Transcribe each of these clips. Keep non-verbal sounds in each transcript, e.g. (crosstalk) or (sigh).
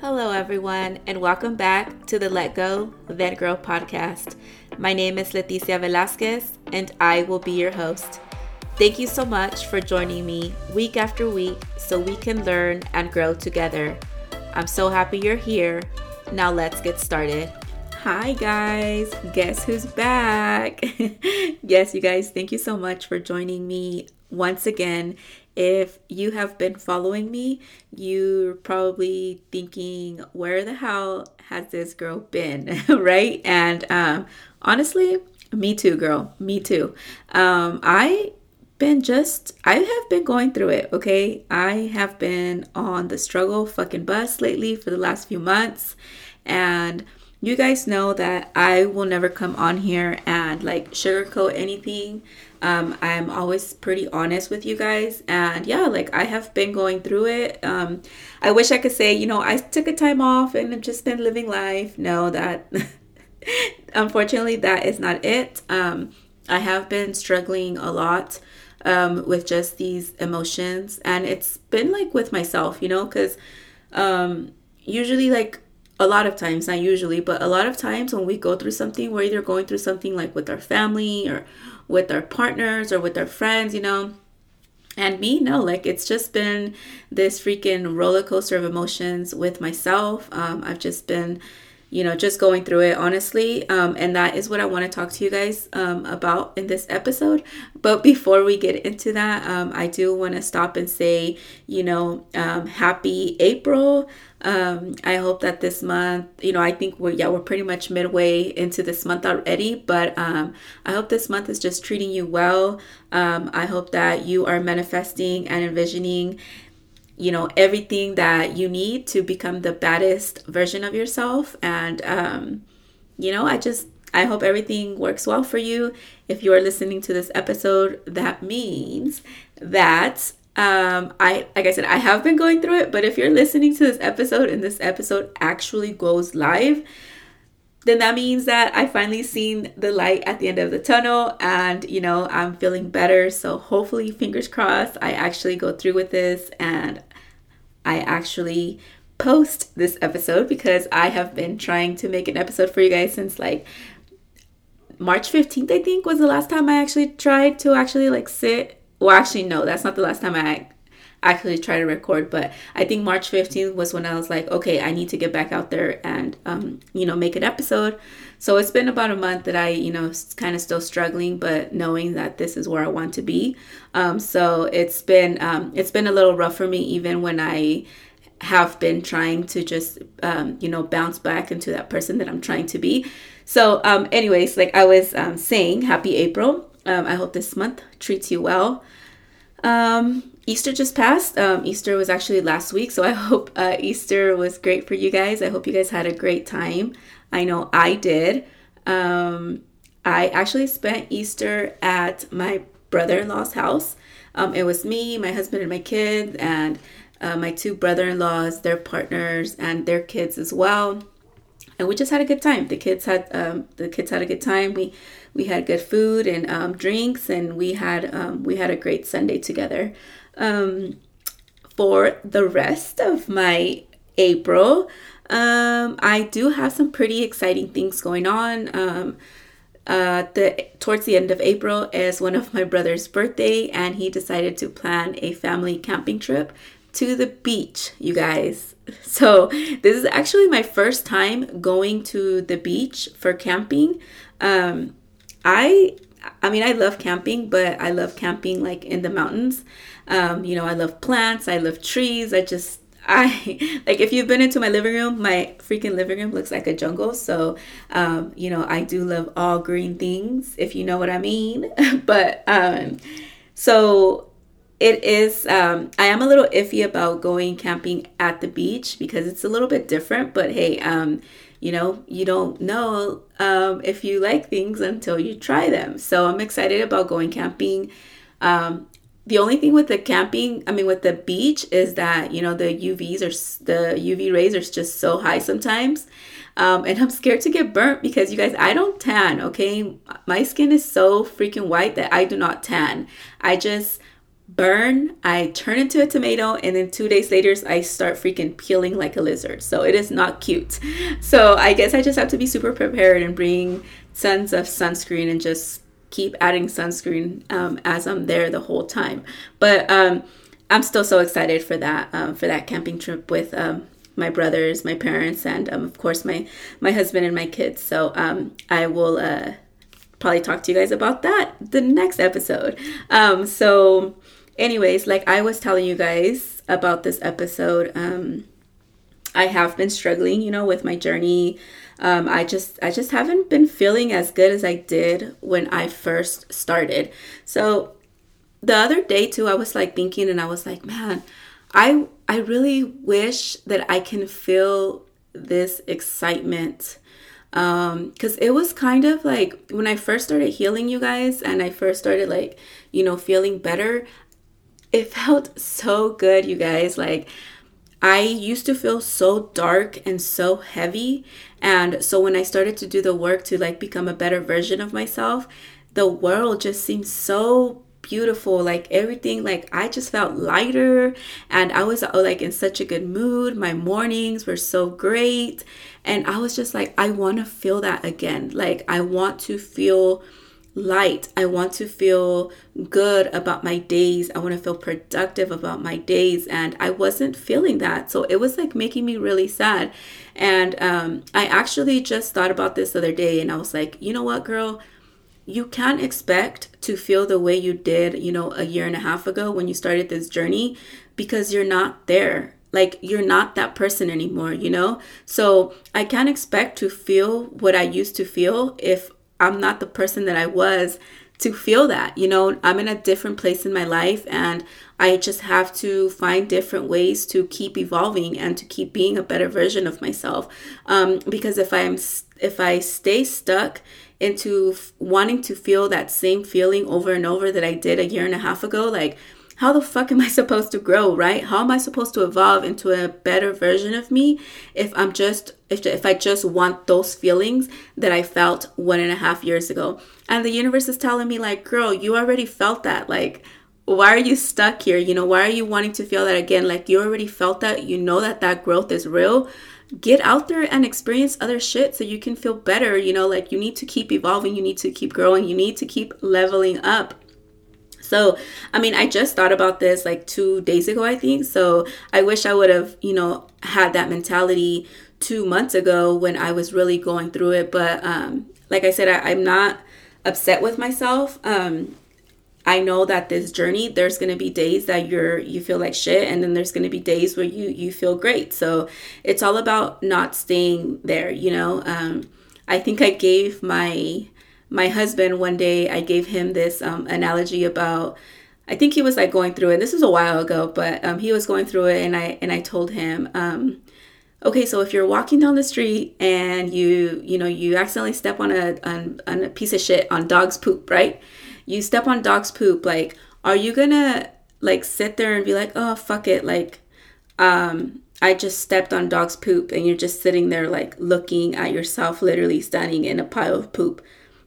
Hello, everyone, and welcome back to the Let Go Then Grow podcast. My name is Leticia Velasquez, and I will be your host. Thank you so much for joining me week after week so we can learn and grow together. I'm so happy you're here. Now, let's get started. Hi, guys. Guess who's back? (laughs) yes, you guys, thank you so much for joining me once again if you have been following me, you're probably thinking, where the hell has this girl been? (laughs) right? And um, honestly, me too, girl. Me too. Um, I been just I have been going through it, okay? I have been on the struggle fucking bus lately for the last few months and you guys know that I will never come on here and like sugarcoat anything. Um, I'm always pretty honest with you guys. And yeah, like I have been going through it. Um, I wish I could say, you know, I took a time off and I've just been living life. No, that (laughs) unfortunately, that is not it. Um, I have been struggling a lot um, with just these emotions. And it's been like with myself, you know, because um, usually, like, a lot of times, not usually, but a lot of times when we go through something, we're either going through something like with our family or with our partners or with our friends, you know. And me, no, like it's just been this freaking roller coaster of emotions with myself. Um, I've just been you know, just going through it honestly. Um, and that is what I want to talk to you guys um, about in this episode. But before we get into that, um, I do want to stop and say, you know, um, happy April. Um, I hope that this month, you know, I think we're, yeah, we're pretty much midway into this month already, but um, I hope this month is just treating you well. I hope that you are manifesting and envisioning you know everything that you need to become the baddest version of yourself and um, you know i just i hope everything works well for you if you are listening to this episode that means that um, I like I said, I have been going through it, but if you're listening to this episode and this episode actually goes live, then that means that I finally seen the light at the end of the tunnel and you know I'm feeling better. So hopefully, fingers crossed, I actually go through with this and I actually post this episode because I have been trying to make an episode for you guys since like March 15th, I think was the last time I actually tried to actually like sit. Well, actually, no, that's not the last time I actually tried to record, but I think March 15th was when I was like, okay, I need to get back out there and, um, you know, make an episode. So it's been about a month that I, you know, kind of still struggling, but knowing that this is where I want to be. Um, so it's been um, it's been a little rough for me, even when I have been trying to just, um, you know, bounce back into that person that I'm trying to be. So, um, anyways, like I was um, saying, happy April. Um, I hope this month treats you well. Um, Easter just passed. Um, Easter was actually last week, so I (laughs) hope uh, Easter was great for you guys. I hope you guys had a great time. I know I did. Um, I actually spent Easter at my brother in law's house. Um, it was me, my husband, and my kids, and uh, my two brother in laws, their partners, and their kids as well. And we just had a good time. The kids had um, the kids had a good time. We we had good food and um, drinks, and we had um, we had a great Sunday together. Um, for the rest of my April, um, I do have some pretty exciting things going on. Um, uh, the towards the end of April is one of my brother's birthday, and he decided to plan a family camping trip to the beach. You guys, (laughs) so this is actually my first time going to the beach for camping. Um, I I mean, I love camping, but I love camping like in the mountains. Um, you know, I love plants, I love trees. I just I like if you've been into my living room, my freaking living room looks like a jungle. So, um, you know, I do love all green things, if you know what I mean. (laughs) but um, so it is. Um, I am a little iffy about going camping at the beach because it's a little bit different. But hey, um, you know, you don't know um, if you like things until you try them. So I'm excited about going camping. Um, the only thing with the camping, I mean, with the beach, is that you know the UVs are the UV rays are just so high sometimes, um, and I'm scared to get burnt because you guys, I don't tan. Okay, my skin is so freaking white that I do not tan. I just burn, I turn into a tomato, and then two days later, I start freaking peeling like a lizard. So it is not cute. So I guess I just have to be super prepared and bring tons of sunscreen and just keep adding sunscreen um, as I'm there the whole time. But um, I'm still so excited for that um, for that camping trip with um, my brothers, my parents, and um, of course my my husband and my kids. So um, I will uh, probably talk to you guys about that the next episode. So, anyways, like I was telling you guys about this episode, I have been struggling, you know, with my journey. Um, I just I just haven't been feeling as good as I did when I first started. So the other day too, I was like thinking, and I was like, man, I I really wish that I can feel this excitement um because it was kind of like when i first started healing you guys and i first started like you know feeling better it (laughs) felt so good you guys like i used to feel so dark and so heavy and so when i started to do the work to like become a better version of myself the world just seemed so beautiful. Like everything like i just felt lighter and i was oh, like in such a good mood. My mornings were so great. And i was just like i want to feel that again. Like i want to feel light. I want to feel good about my days. I want to feel productive about my days and i wasn't feeling that. So it was like making me really sad. And um, i actually just thought about this other day and i was like you know what girl? You can't expect to feel the way you did, you know, a year and a half ago when you started this journey because you're not there. Like you're not that person anymore, you know? So I can't expect to feel what I used to feel if I'm not the person that I was to feel that. You know, I'm in a different place in my life and I just have to find different ways to keep evolving and to keep being a better version of myself. Um, because if I'm if I stay stuck into f- wanting to feel that same feeling over and over that I did a year and a half ago, like how the fuck am I (laughs) supposed to grow, right? How am I supposed to evolve into a better version of me if I'm just if if I just want those feelings that I felt one and a half years ago? And the universe is telling me like, girl, you already felt that. Like, why are you stuck here? You know, why are you wanting to feel that again? Like you already felt that. You know that that growth is real get out there and experience other shit so you can feel better. You know, like you need to keep evolving, you need to keep growing, you need to keep leveling up. So, I mean, I just thought about this like two days ago, I think. So, I wish I would have, you know, had that mentality two months ago when I was really going through it. But, um, like I said, I, I'm not upset with myself. Um, I know that this journey, there's gonna be days that you're you feel like shit, and then there's gonna be days where you you feel great. So it's all about not staying there. You know, um, I think I gave my my husband one day. I gave him this um, analogy about. I think he was like going through it. This was a while ago, but um, he was going through it, and I and I told him, um, okay, so if you're walking down the street and you you know you accidentally step on a on, on a piece of shit on dog's poop, right? you step on dog's poop, like, are you gonna like sit there and be like, oh fuck it, like, um, I just stepped on dog's poop, and you're just sitting there like looking at yourself, literally standing in a pile of poop.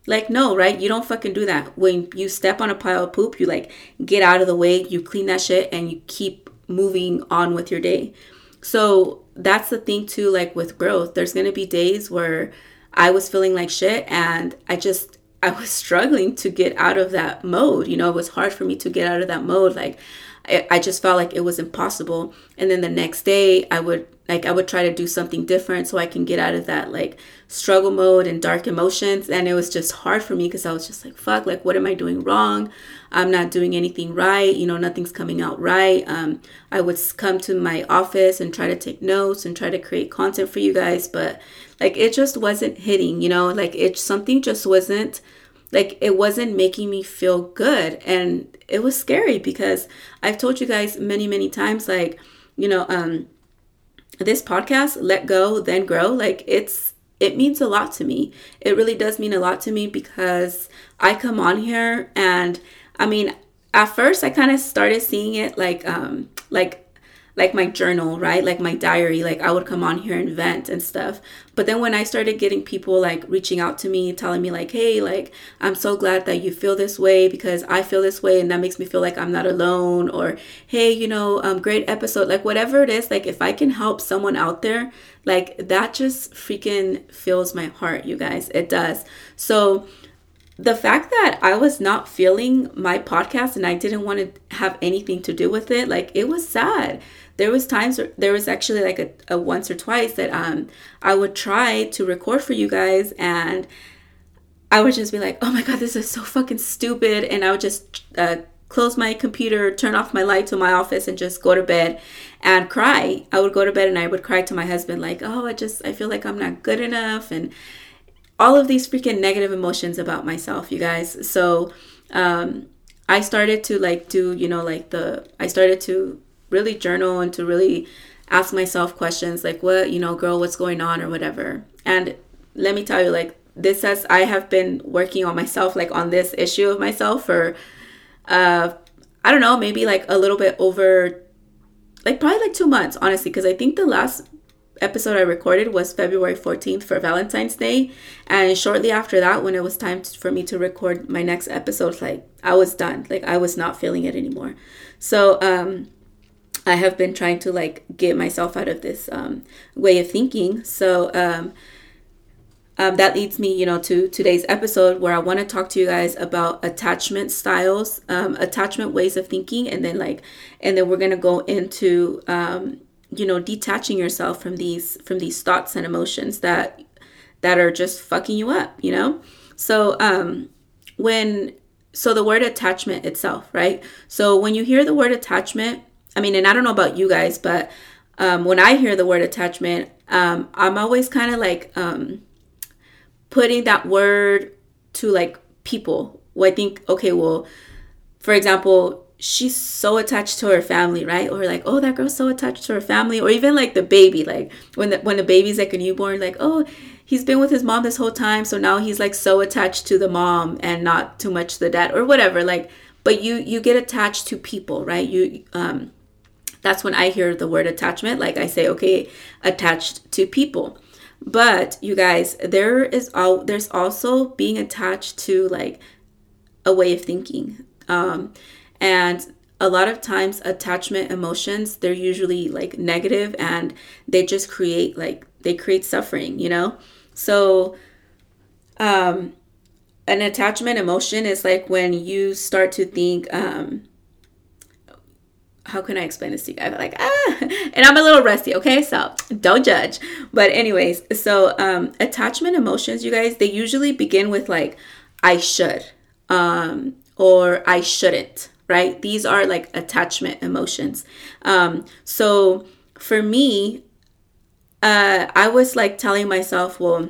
Like, no, right? You don't fucking do that. When you step on a pile of poop, you like get out of the way, you clean that shit, and you keep moving on with your day. So that's the thing too, like with growth, there's gonna be days where I was feeling like shit and I just I was (laughs) struggling to get out of that mode. You know, it was hard for me to get out of that mode. Like, I, I just felt like it was impossible. And then the next day, I would like I would try to do something different so I can get out of that like struggle mode and dark emotions. And it was just hard for me because I was just like, fuck, like what am I doing wrong? I'm not doing anything right. You know, nothing's coming out right. Um, I would come to my office and try to take notes and try to create content for you guys, but like it just wasn't hitting. You know, like it something just wasn't like it wasn't making me feel good and it was scary because i've told you guys many many times like you know um this podcast let go then grow like it's it means a lot to me. It really does mean a lot to me because i come on here and i mean at first i kind of started seeing it like um like like my journal, right? Like my diary. Like I would come on here and vent and stuff. But then when I started getting people like reaching out to me, telling me like, "Hey, like I'm so glad that you feel this way because I feel this way and that makes me feel like I'm not alone," or "Hey, you know, um great episode." Like whatever it is, like if I can help someone out there, like that just freaking fills my heart, you guys. It does. So the fact that I was not feeling my podcast and I didn't want to have anything to do with it, like it was sad. There was times there was actually like a, a once or twice that um I would try to record for you guys and I would just be like, oh my god, this is so fucking stupid, and I would just uh, close my computer, turn off my light to my office, and just go to bed and cry. I would go to bed and I would cry to my husband like, oh, I just I feel like I'm not good enough and all of these freaking negative emotions about myself, you guys. So um, I started to like do, you know, like the, I started to really journal and to really ask myself questions like, what, you know, girl, what's going on or whatever. And let me tell you, like, this says I have been working on myself, like on this issue of myself for, uh, I don't know, maybe like a little bit over, like probably like two months, honestly, because I think the last episode I recorded was February 14th for Valentine's Day. And shortly after that, when it was time for me to record my next episode, like I was done. Like I was not feeling it anymore. So, um, I have been trying to like get myself out of this um, way of thinking. So, um, um, that leads me, you know, to today's episode where I want to talk to you guys about attachment styles, um, attachment ways of thinking, and then like, and then we're gonna go into um, you know detaching yourself from these from these thoughts and emotions that that are just fucking you up you know so um when so the word attachment itself right so when you hear the word attachment i mean and i don't know about you guys but um, when i hear the word attachment um, i'm always kind of like um, putting that word to like people well, i think okay well for example she's so attached to her family, right? Or like, oh, that girl's so attached to her family, or even like the baby, like when the when the baby's like a newborn, like, oh, he's been with his mom this whole time, so now he's like so attached to the mom and not too much the dad, or whatever. Like, but you you get attached to people, right? You um, that's when I hear the word attachment. Like I say, okay, attached to people. But you guys, there is all there's also being attached to like a way of thinking. Um, and a lot of times attachment emotions they're usually like negative and they just create like they create suffering you know so um an attachment emotion is like when you start to think um how can I explain this to you guys? Like, ah, (laughs) and I'm a little rusty, okay? So don't judge. But, anyways, so um, attachment emotions, you guys, they usually begin with like, I should, um, or I shouldn't, right? These are like attachment emotions. Um, so for me, uh, I was like telling myself, well,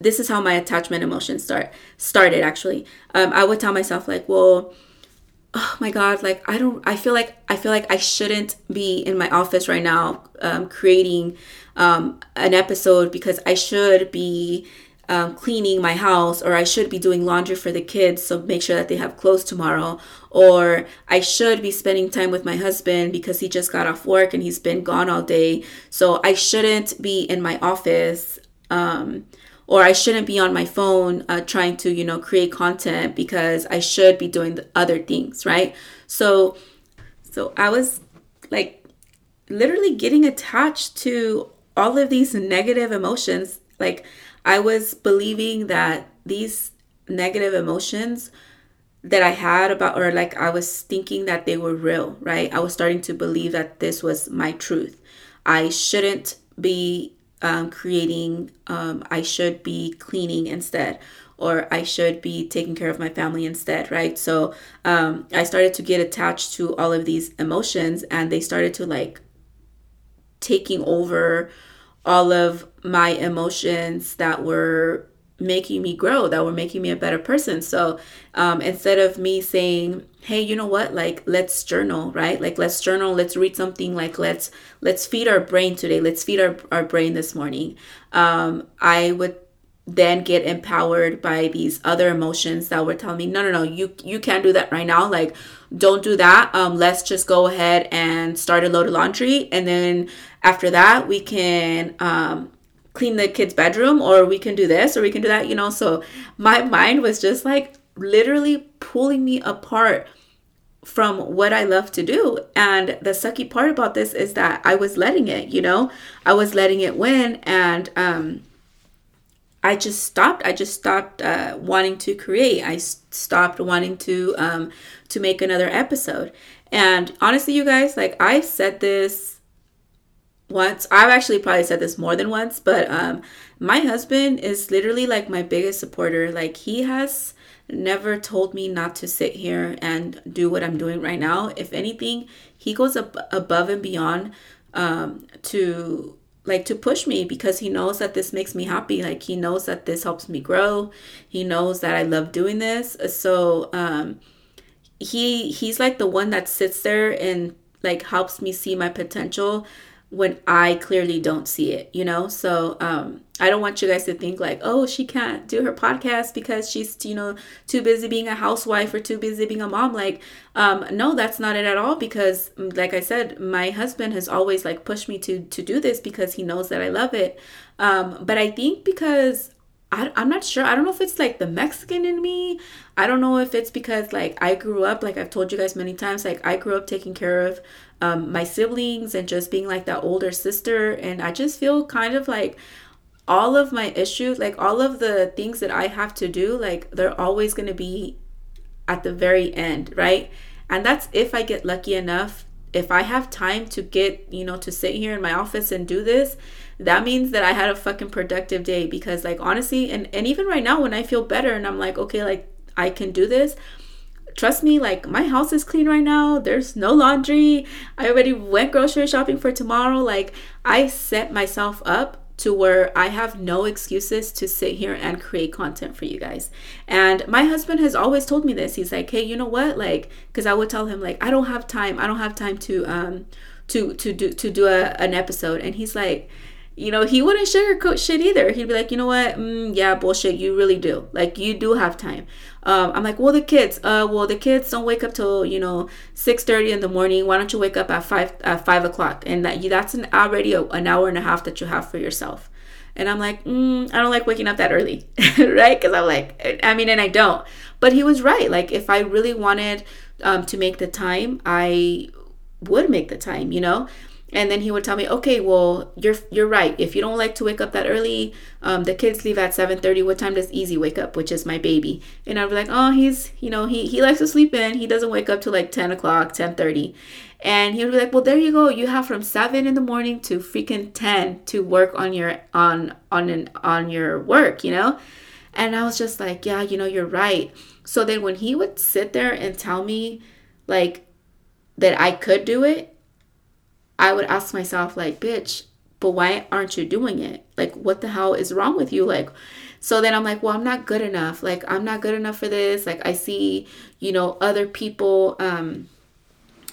this is how my attachment emotions start started actually. Um, I would tell myself like, well, oh my god, like I don't, I feel like I feel like I shouldn't be in my office right now um, creating um, an episode because I should be um, cleaning my house or I should be doing laundry for the kids so make sure that they have clothes tomorrow. Or I should be spending time with my husband because he just got off work and he's been gone all day. So I shouldn't be in my office um, or I shouldn't be on my phone uh, trying to you know create content because I should be doing the other things right so so I was like literally getting attached to all of these negative emotions like I was believing that these negative emotions that I had about, or like I was thinking that they were real, right? I was starting to believe that this was my truth. I shouldn't be um, creating, um, I should be cleaning instead, or I should be taking care of my family instead, right? So um, I started to get attached to all of these emotions and they started to like taking over all of my emotions that were making me grow that were making me a better person. So um, instead of me saying hey you know what? Like let's journal right? Like let's journal. Let's read something. Like let's let's feed our brain today. Let's feed our, our brain this morning um, i would then get empowered by these other emotions that were telling me no no no you you can't do that right now. Like don't do that. Um let's just go ahead and start a load of laundry and then after that we can um clean the kid's bedroom or we can do this or we can do that you know so my mind was just like literally pulling me apart from what I love to do. And the sucky part about this is that I was letting it, you know, I was letting it win. And um, I just stopped. I just stopped uh, wanting to create. I stopped wanting to um, to make another episode. And honestly, you guys, like I've said this once. I've actually probably said this more than once, but um, my husband is literally like my biggest supporter. Like he has never told me not to sit here and do what I'm doing right now. If anything, he goes up above and beyond um, to like to push me because he knows that this makes me happy. Like he knows that this helps me grow. He knows that I love doing this. So um, he he's like the one that sits there and like helps me see my potential when I clearly don't see it, you know? So um, I don't want you guys to think like, oh, she can't do her podcast because she's, you know, too busy being a housewife or too busy being a mom. Like, um, no, that's not it at all. Because, mm, like I said, my husband has always like pushed me to to do this because he knows that I love it. Um, but I think because I, I'm not sure. I don't know if it's like the Mexican in me. I don't know if it's because like I grew up, like I've told you guys many times, like I grew up taking care of um, my siblings and just being like that older sister. And I just feel kind of like all of my issues, like all of the things that I have to do, like they're always going to be at the very end, right? And that's if I get lucky enough. If I have time to get, you know, to sit here in my office and do this, that means that I had a fucking productive day because like honestly and and even right now when I feel better and I'm like okay like I can do this trust me like my house is clean right now there's no laundry I already went grocery shopping for tomorrow like I set myself up to where I have no excuses to sit here and create content for you guys. And my husband has always told me this. He's like, "Hey, you know what? Like cuz I would tell him like, I don't have time. I don't have time to um to to do to do a, an episode." And he's like, you know, he wouldn't sugarcoat shit either. He'd be like, you know what? Mm, yeah, bullshit. You really do. Like, you do have time. Um, I'm like, well, the kids. Uh, well, the kids don't wake up till you know six thirty in the morning. Why don't you wake up at five at five o'clock? And that you that's an already a, an hour and a half that you have for yourself. And I'm like, mm, I don't like waking up that early, (laughs) right? Because I'm like, I mean, and I don't. But he was right. Like, if I really wanted um, to make the time, I would make the time. You know and then he would tell me okay well you're you're right. If you don't like to wake up that early um, the kids leave at 7.30 what time does easy wake up which is my baby? And i'd be like oh he's you know he, he likes to sleep in. He doesn't wake up till like 10 o'clock ten 10.30 and he would be like well there you go. You have from 7 in the morning to freaking 10 to work on your on on an, on your work you know? And i was just like yeah you know you're right. So then when he would sit there and tell me like that i could do it I would ask myself, like, bitch, but why aren't you doing it? Like, what the hell is wrong with you? Like, so then I'm like, well, I'm not good enough. Like, I'm not good enough for this. Like, I see, you know, other people, um,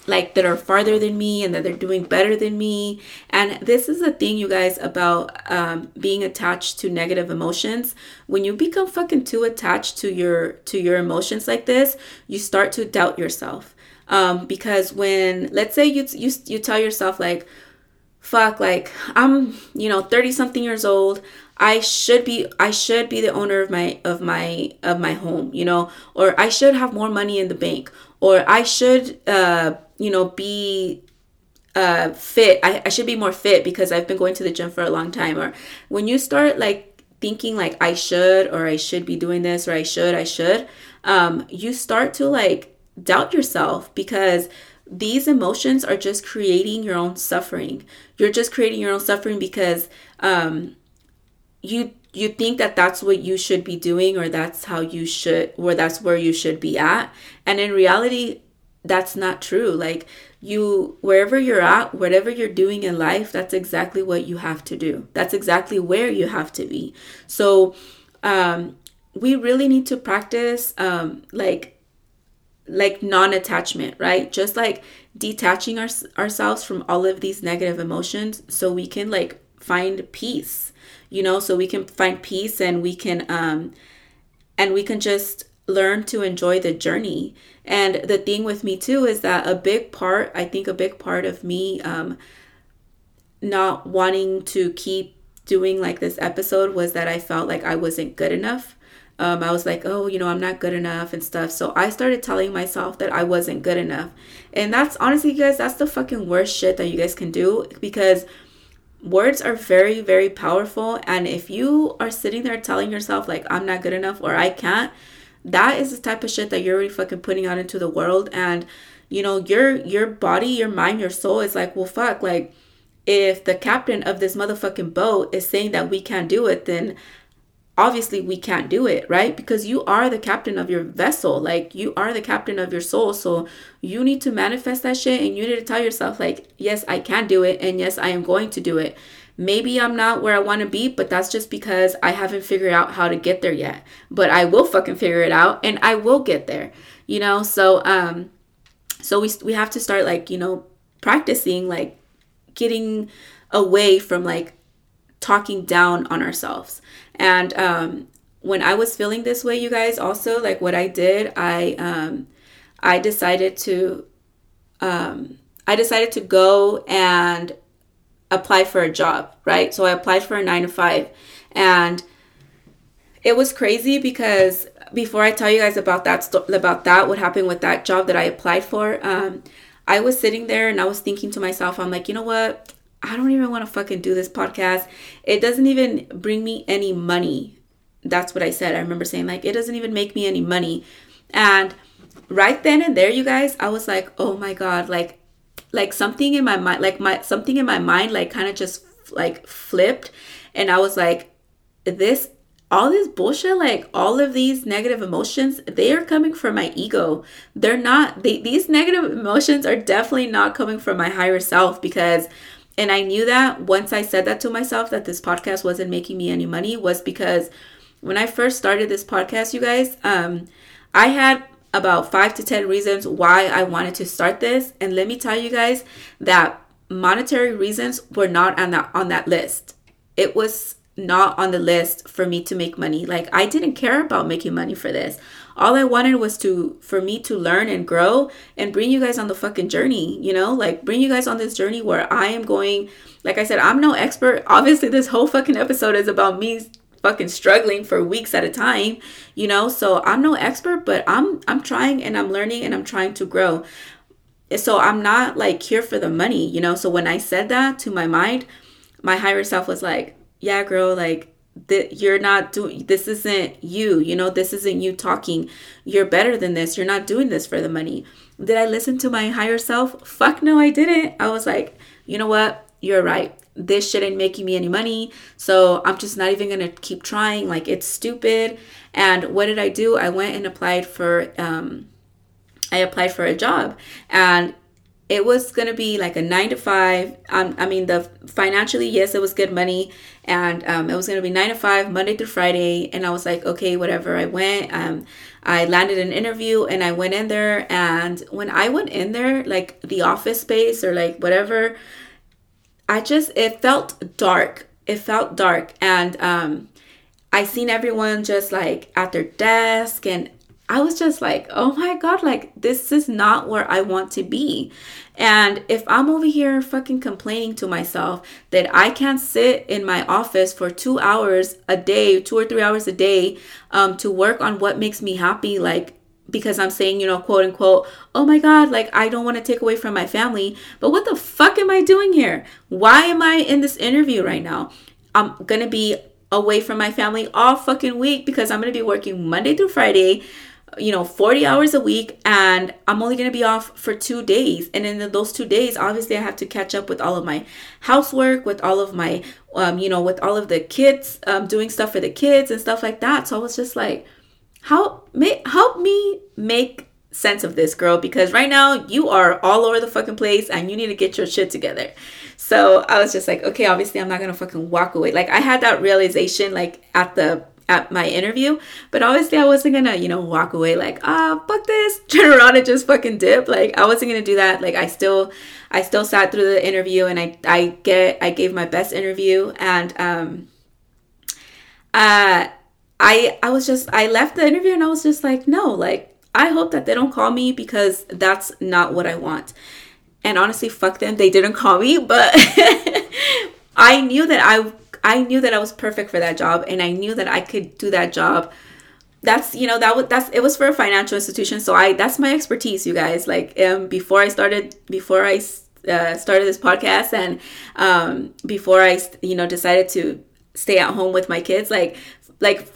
like that are farther than me and that they're doing better than me. And this is the thing, you guys, about um, being attached to negative emotions. When you become fucking too attached to your to your emotions like this, you start to doubt yourself. Um, because when let's say you you you tell yourself like, fuck, like I'm you know 30 something years old. I should be I should be the owner of my of my of my home, you know, or I should have more money in the bank, or I should uh, you know be uh, fit. I, I should be more fit because I've been going to the gym for a long time. Or when you start like thinking like I should or I should be doing this or I should I should, um, you start to like doubt yourself because these emotions are just creating your own suffering. You're just creating your own suffering because um, you you think that that's what you should be doing or that's how you should or that's where you should be at. And in reality that's not true. Like you wherever you're at whatever you're doing in life that's exactly what you have to do. That's exactly where you have to be. So um we really need to practice um like like non-attachment right just like detaching our, ourselves from all of these negative emotions so we can like find peace, you know, so we can find peace and we can um and we can just learn to enjoy the journey. And the thing with me too is that a big part, I think a big part of me um not wanting to keep doing like this episode was that I felt like I wasn't good enough. Um, I was like, oh, you know, I'm not good enough and stuff. So I started telling myself that I wasn't good enough. And that's honestly, guys, that's the fucking worst shit that you guys can do because words are very, very powerful. And if you are sitting there telling yourself, like, I'm not good enough or I can't, that is the type of shit that you're already fucking putting out into the world. And, you know, your your body, your mind, your soul is like, well, fuck, like, if the captain of this motherfucking boat is saying that we can't do it, then obviously we can't do it, right? Because you are the captain of your vessel. Like you are the captain of your soul. So you need to manifest that shit and you need to tell yourself, like, yes, I can do it. And yes, I am going to do it. Maybe I'm not where I want to be, but that's just because I haven't figured out how to get there yet. But I will fucking figure it out and I will get there. You know, so um so we we have to start like, you know, practicing like getting away from like talking down on ourselves. And um, when I was feeling this way, you guys, also like what I did, I um, I decided to um, I decided to go and apply for a job, right? So I applied for a nine to five, and it was crazy because before I tell you guys about that about that, what happened with that job that I applied for, um, I was sitting there and I was thinking to myself, I'm like, you know what? I don't even want to fucking do this podcast. It doesn't even bring me any money. That's what I said. I remember saying, like, it doesn't even make me any money. And right then and there, you guys, I was like, oh my God, like, like something in my mind, like my something in my mind, like kind of just like flipped. And I was like, this all this bullshit like all of these negative emotions they are coming from my ego they're not they, these negative emotions are definitely not coming from my higher self because and i knew that once i said that to myself that this podcast wasn't making me any money was because when i first started this podcast you guys um i had about five to ten reasons why i wanted to start this and let me tell you guys that monetary reasons were not on that on that list it was not on the list for me to make money. Like I didn't care about making money for this. All I wanted was to for me to learn and grow and bring you guys on the fucking journey, you know? Like bring you guys on this journey where I am going like I said, I'm no expert. Obviously, this whole fucking episode is about me fucking struggling for weeks at a time, you know? So I'm no expert, but I'm I'm trying and I'm learning and I'm trying to grow. So I'm not like here for the money, you know? So when I said that to my mind, my higher self was like, yeah, girl, like that you're not doing this isn't you you know this isn't you talking. You're better than this. You're not doing this for the money. Did i listen to my higher self? Fuck no i didn't. I was like you know what? You're right. This shit ain't making me any money. So i'm just not even gonna keep trying. Like it's stupid. And what did i do? I went and applied for um i applied for a job. And it was gonna be like a nine to five. Um, I mean, the financially, yes, it was good money, and um, it was gonna be nine to five, Monday through Friday. And I was like, okay, whatever. I went. Um, I landed an interview, and I went in there. And when I went in there, like the office space or like whatever, I just it felt dark. It felt dark, and um, I seen everyone just like at their desk and I was just like, oh my God, like this is not where I want to be. And if I'm over here fucking complaining to myself that I can't sit in my office for two hours a day, two or three hours a day, um, to work on what makes me happy, like because I'm saying, you know, quote unquote, oh my God, like I don't want to take away from my family. But what the fuck am I doing here? Why am I in this interview right now? I'm gonna be away from my family all fucking week because I'm gonna be working Monday through Friday you know 40 hours a week and i'm only going to be off for two days. And in those two days obviously i have to catch up with all of my housework with all of my um, you know with all of the kids um, doing stuff for the kids and stuff like that. So i was just like may help me make sense of this girl because right now you are all over the fucking place and you need to get your shit together. So i was just like okay obviously i'm not gonna fucking walk away. Like i had that realization like at the at my interview. But obviously, I wasn't gonna, you know, walk away like, ah, fuck this, (laughs) turn around and just fucking dip. Like, I wasn't gonna do that. Like, I still, I still sat through the interview and I, I get, I gave my best interview and, um, uh, I, I was just, I left the interview and I was just like, no, like, I hope that they don't call me because that's not what I want. And honestly, fuck them. They didn't call me, but (laughs) I knew that I I knew that I was perfect for that job and I knew that I could do that job. That's you know that was that's it was for a financial institution, so I that's my expertise, you guys. Like um, before I started before I uh, started this podcast and um, before I you know decided to stay at home with my kids, like like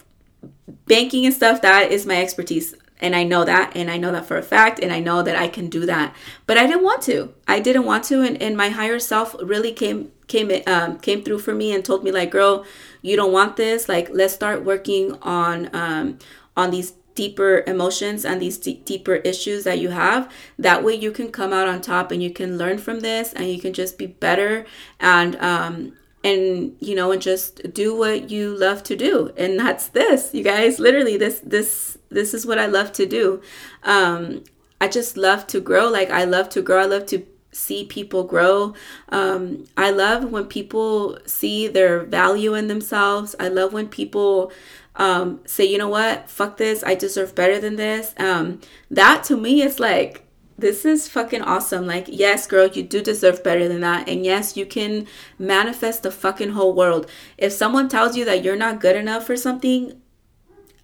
banking and stuff that is my expertise and I know that and I know that for a fact and I know that I can do that. But I didn't want to. I didn't want to and, and my higher self really came came um, came through for me and told me like girl you don't want this. Like let's start working on um, on these deeper emotions and these d- deeper issues that you have. That way you can come out on top and you can learn from this and you can just be better and um and you know and just do what you love to do and that's this you guys literally this this this is what I love to do. Um, I just love to grow. Like I love to grow. I love to see people grow. Um, I love when people see their value in themselves. I love when people um, say, you know what, fuck this. I deserve better than this. Um, that to me is like, this is fucking awesome. Like, yes, girl, you do deserve better than that. And yes, you can manifest the fucking whole world. If someone tells you that you're not good enough for something,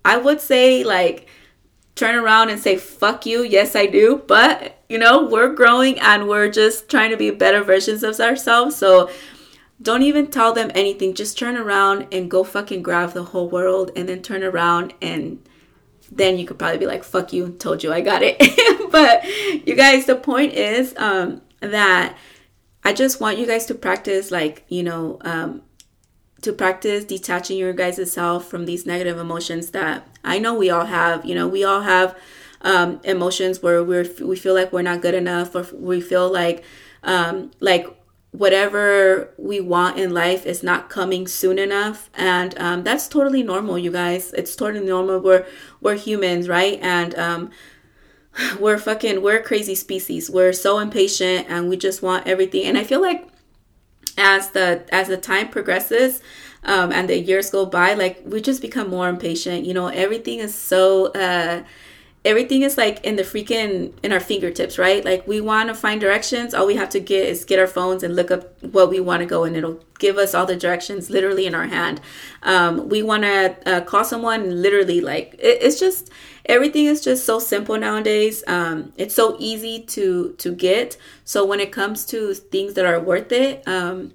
I would say like turn around and say fuck you. Yes, I do. But, you know, we're growing and we're just trying to be better versions of ourselves. So don't even tell them anything. Just turn around and go fucking grab the whole world and then turn around and then you could probably be like fuck you told you i got it (laughs) (laughs) but you guys the point is um that i just want you guys to practice like you know um to practice detaching your guys' self from these negative emotions that I know we all have. You know, we all have um, emotions where we're we feel like we're not good enough, or we feel like um, like whatever we want in life is not coming soon enough, and um, that's totally normal, you guys. It's totally normal. We're we're humans, right? And um, (laughs) we're fucking we're crazy species. We're so impatient, and we just want everything. And I feel like as the as the time progresses um, and the years go by like we just become more impatient you know everything is so uh everything is like in the freaking in our fingertips right like we want to find directions all we have to get is get our phones and look up what we want to go and it'll give us all the directions literally in our hand um, we want to uh, call someone literally like it, it's just everything is just so simple nowadays. Um, it's so easy to to get. So when it comes to things that are worth it um,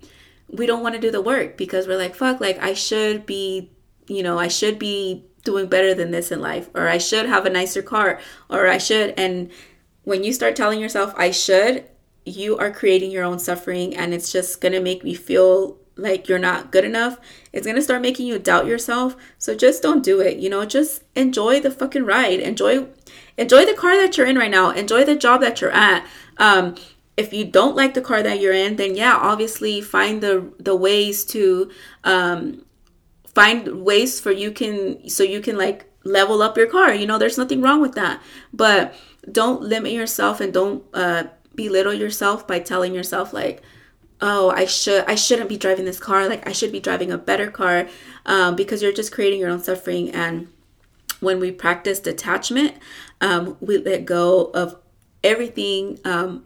we don't want to do the work because we're like fuck like i should be you know i should be doing better than this in life or I should have a nicer car or I should and when you start telling yourself I should you are creating your own suffering and it's just to make me feel like you're not good enough. It's going to start making you doubt yourself. So just don't do it. You know, just enjoy the fucking ride. Enjoy enjoy the car that you're in right now. Enjoy the job that you're at. Um if you don't like the car that you're in, then yeah, obviously find the the ways to um find ways for you can so you can like level up your car you know there's nothing wrong with that but don't limit yourself and don't uh, belittle yourself by telling yourself like oh i should i shouldn't be driving this car. Like i should be driving a better car um, because you're just creating your own suffering. And when we practice detachment um, we let go of everything. Um,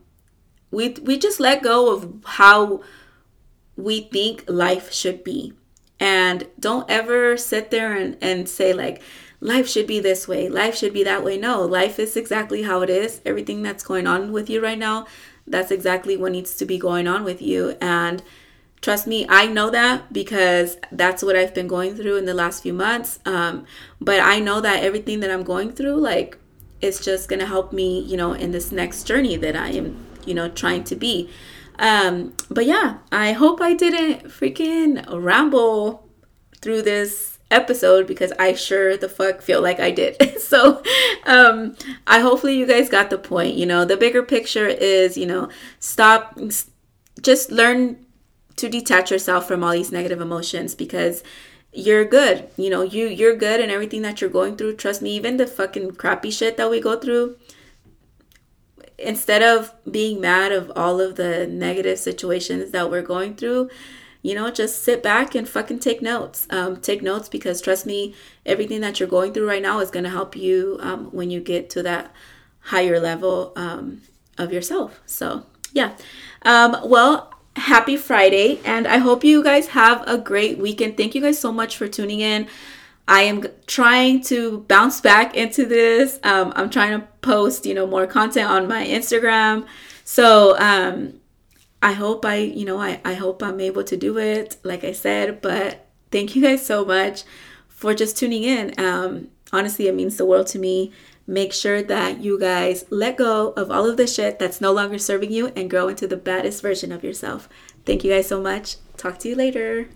we we just let go of how we think life should be. And don't ever sit there and, and say, like, life should be this way, life should be that way. No, life is exactly how it is. Everything that's going on with you right now, that's exactly what needs to be going on with you. And trust me, I know that because that's what I've been going through in the last few months. Um, but I know that everything that I'm going through, like, it's just going to help me, you know, in this next journey that I am, you know, trying to be. Um, but yeah, I hope I didn't freaking ramble through this episode because I sure the fuck feel like I did. (laughs) so, um, I hopefully you guys got the point. You know, the bigger picture is, you know, stop, just learn to detach yourself from all these negative emotions because you're good. You know, you you're good and everything that you're going through. Trust me, even the fucking crappy shit that we go through, instead of being mad of all of the negative situations that we're going through, you know, just sit back and fucking take notes. Um, take notes because trust me, everything that you're going through right now is going to help you um, when you get to that higher level um, of yourself. So, yeah. Um, well, happy Friday, and I hope you guys have a great weekend. Thank you guys so much for tuning in. I am trying to bounce back into this. Um, I'm trying to post, you know, more content on my Instagram. So um, I hope I, you know, I, I hope I'm able to do it, like I said. But thank you guys so much for just tuning in. Um, honestly, it means the world to me. Make sure that you guys let go of all of the shit that's no longer serving you and grow into the baddest version of yourself. Thank you guys so much. Talk to you later.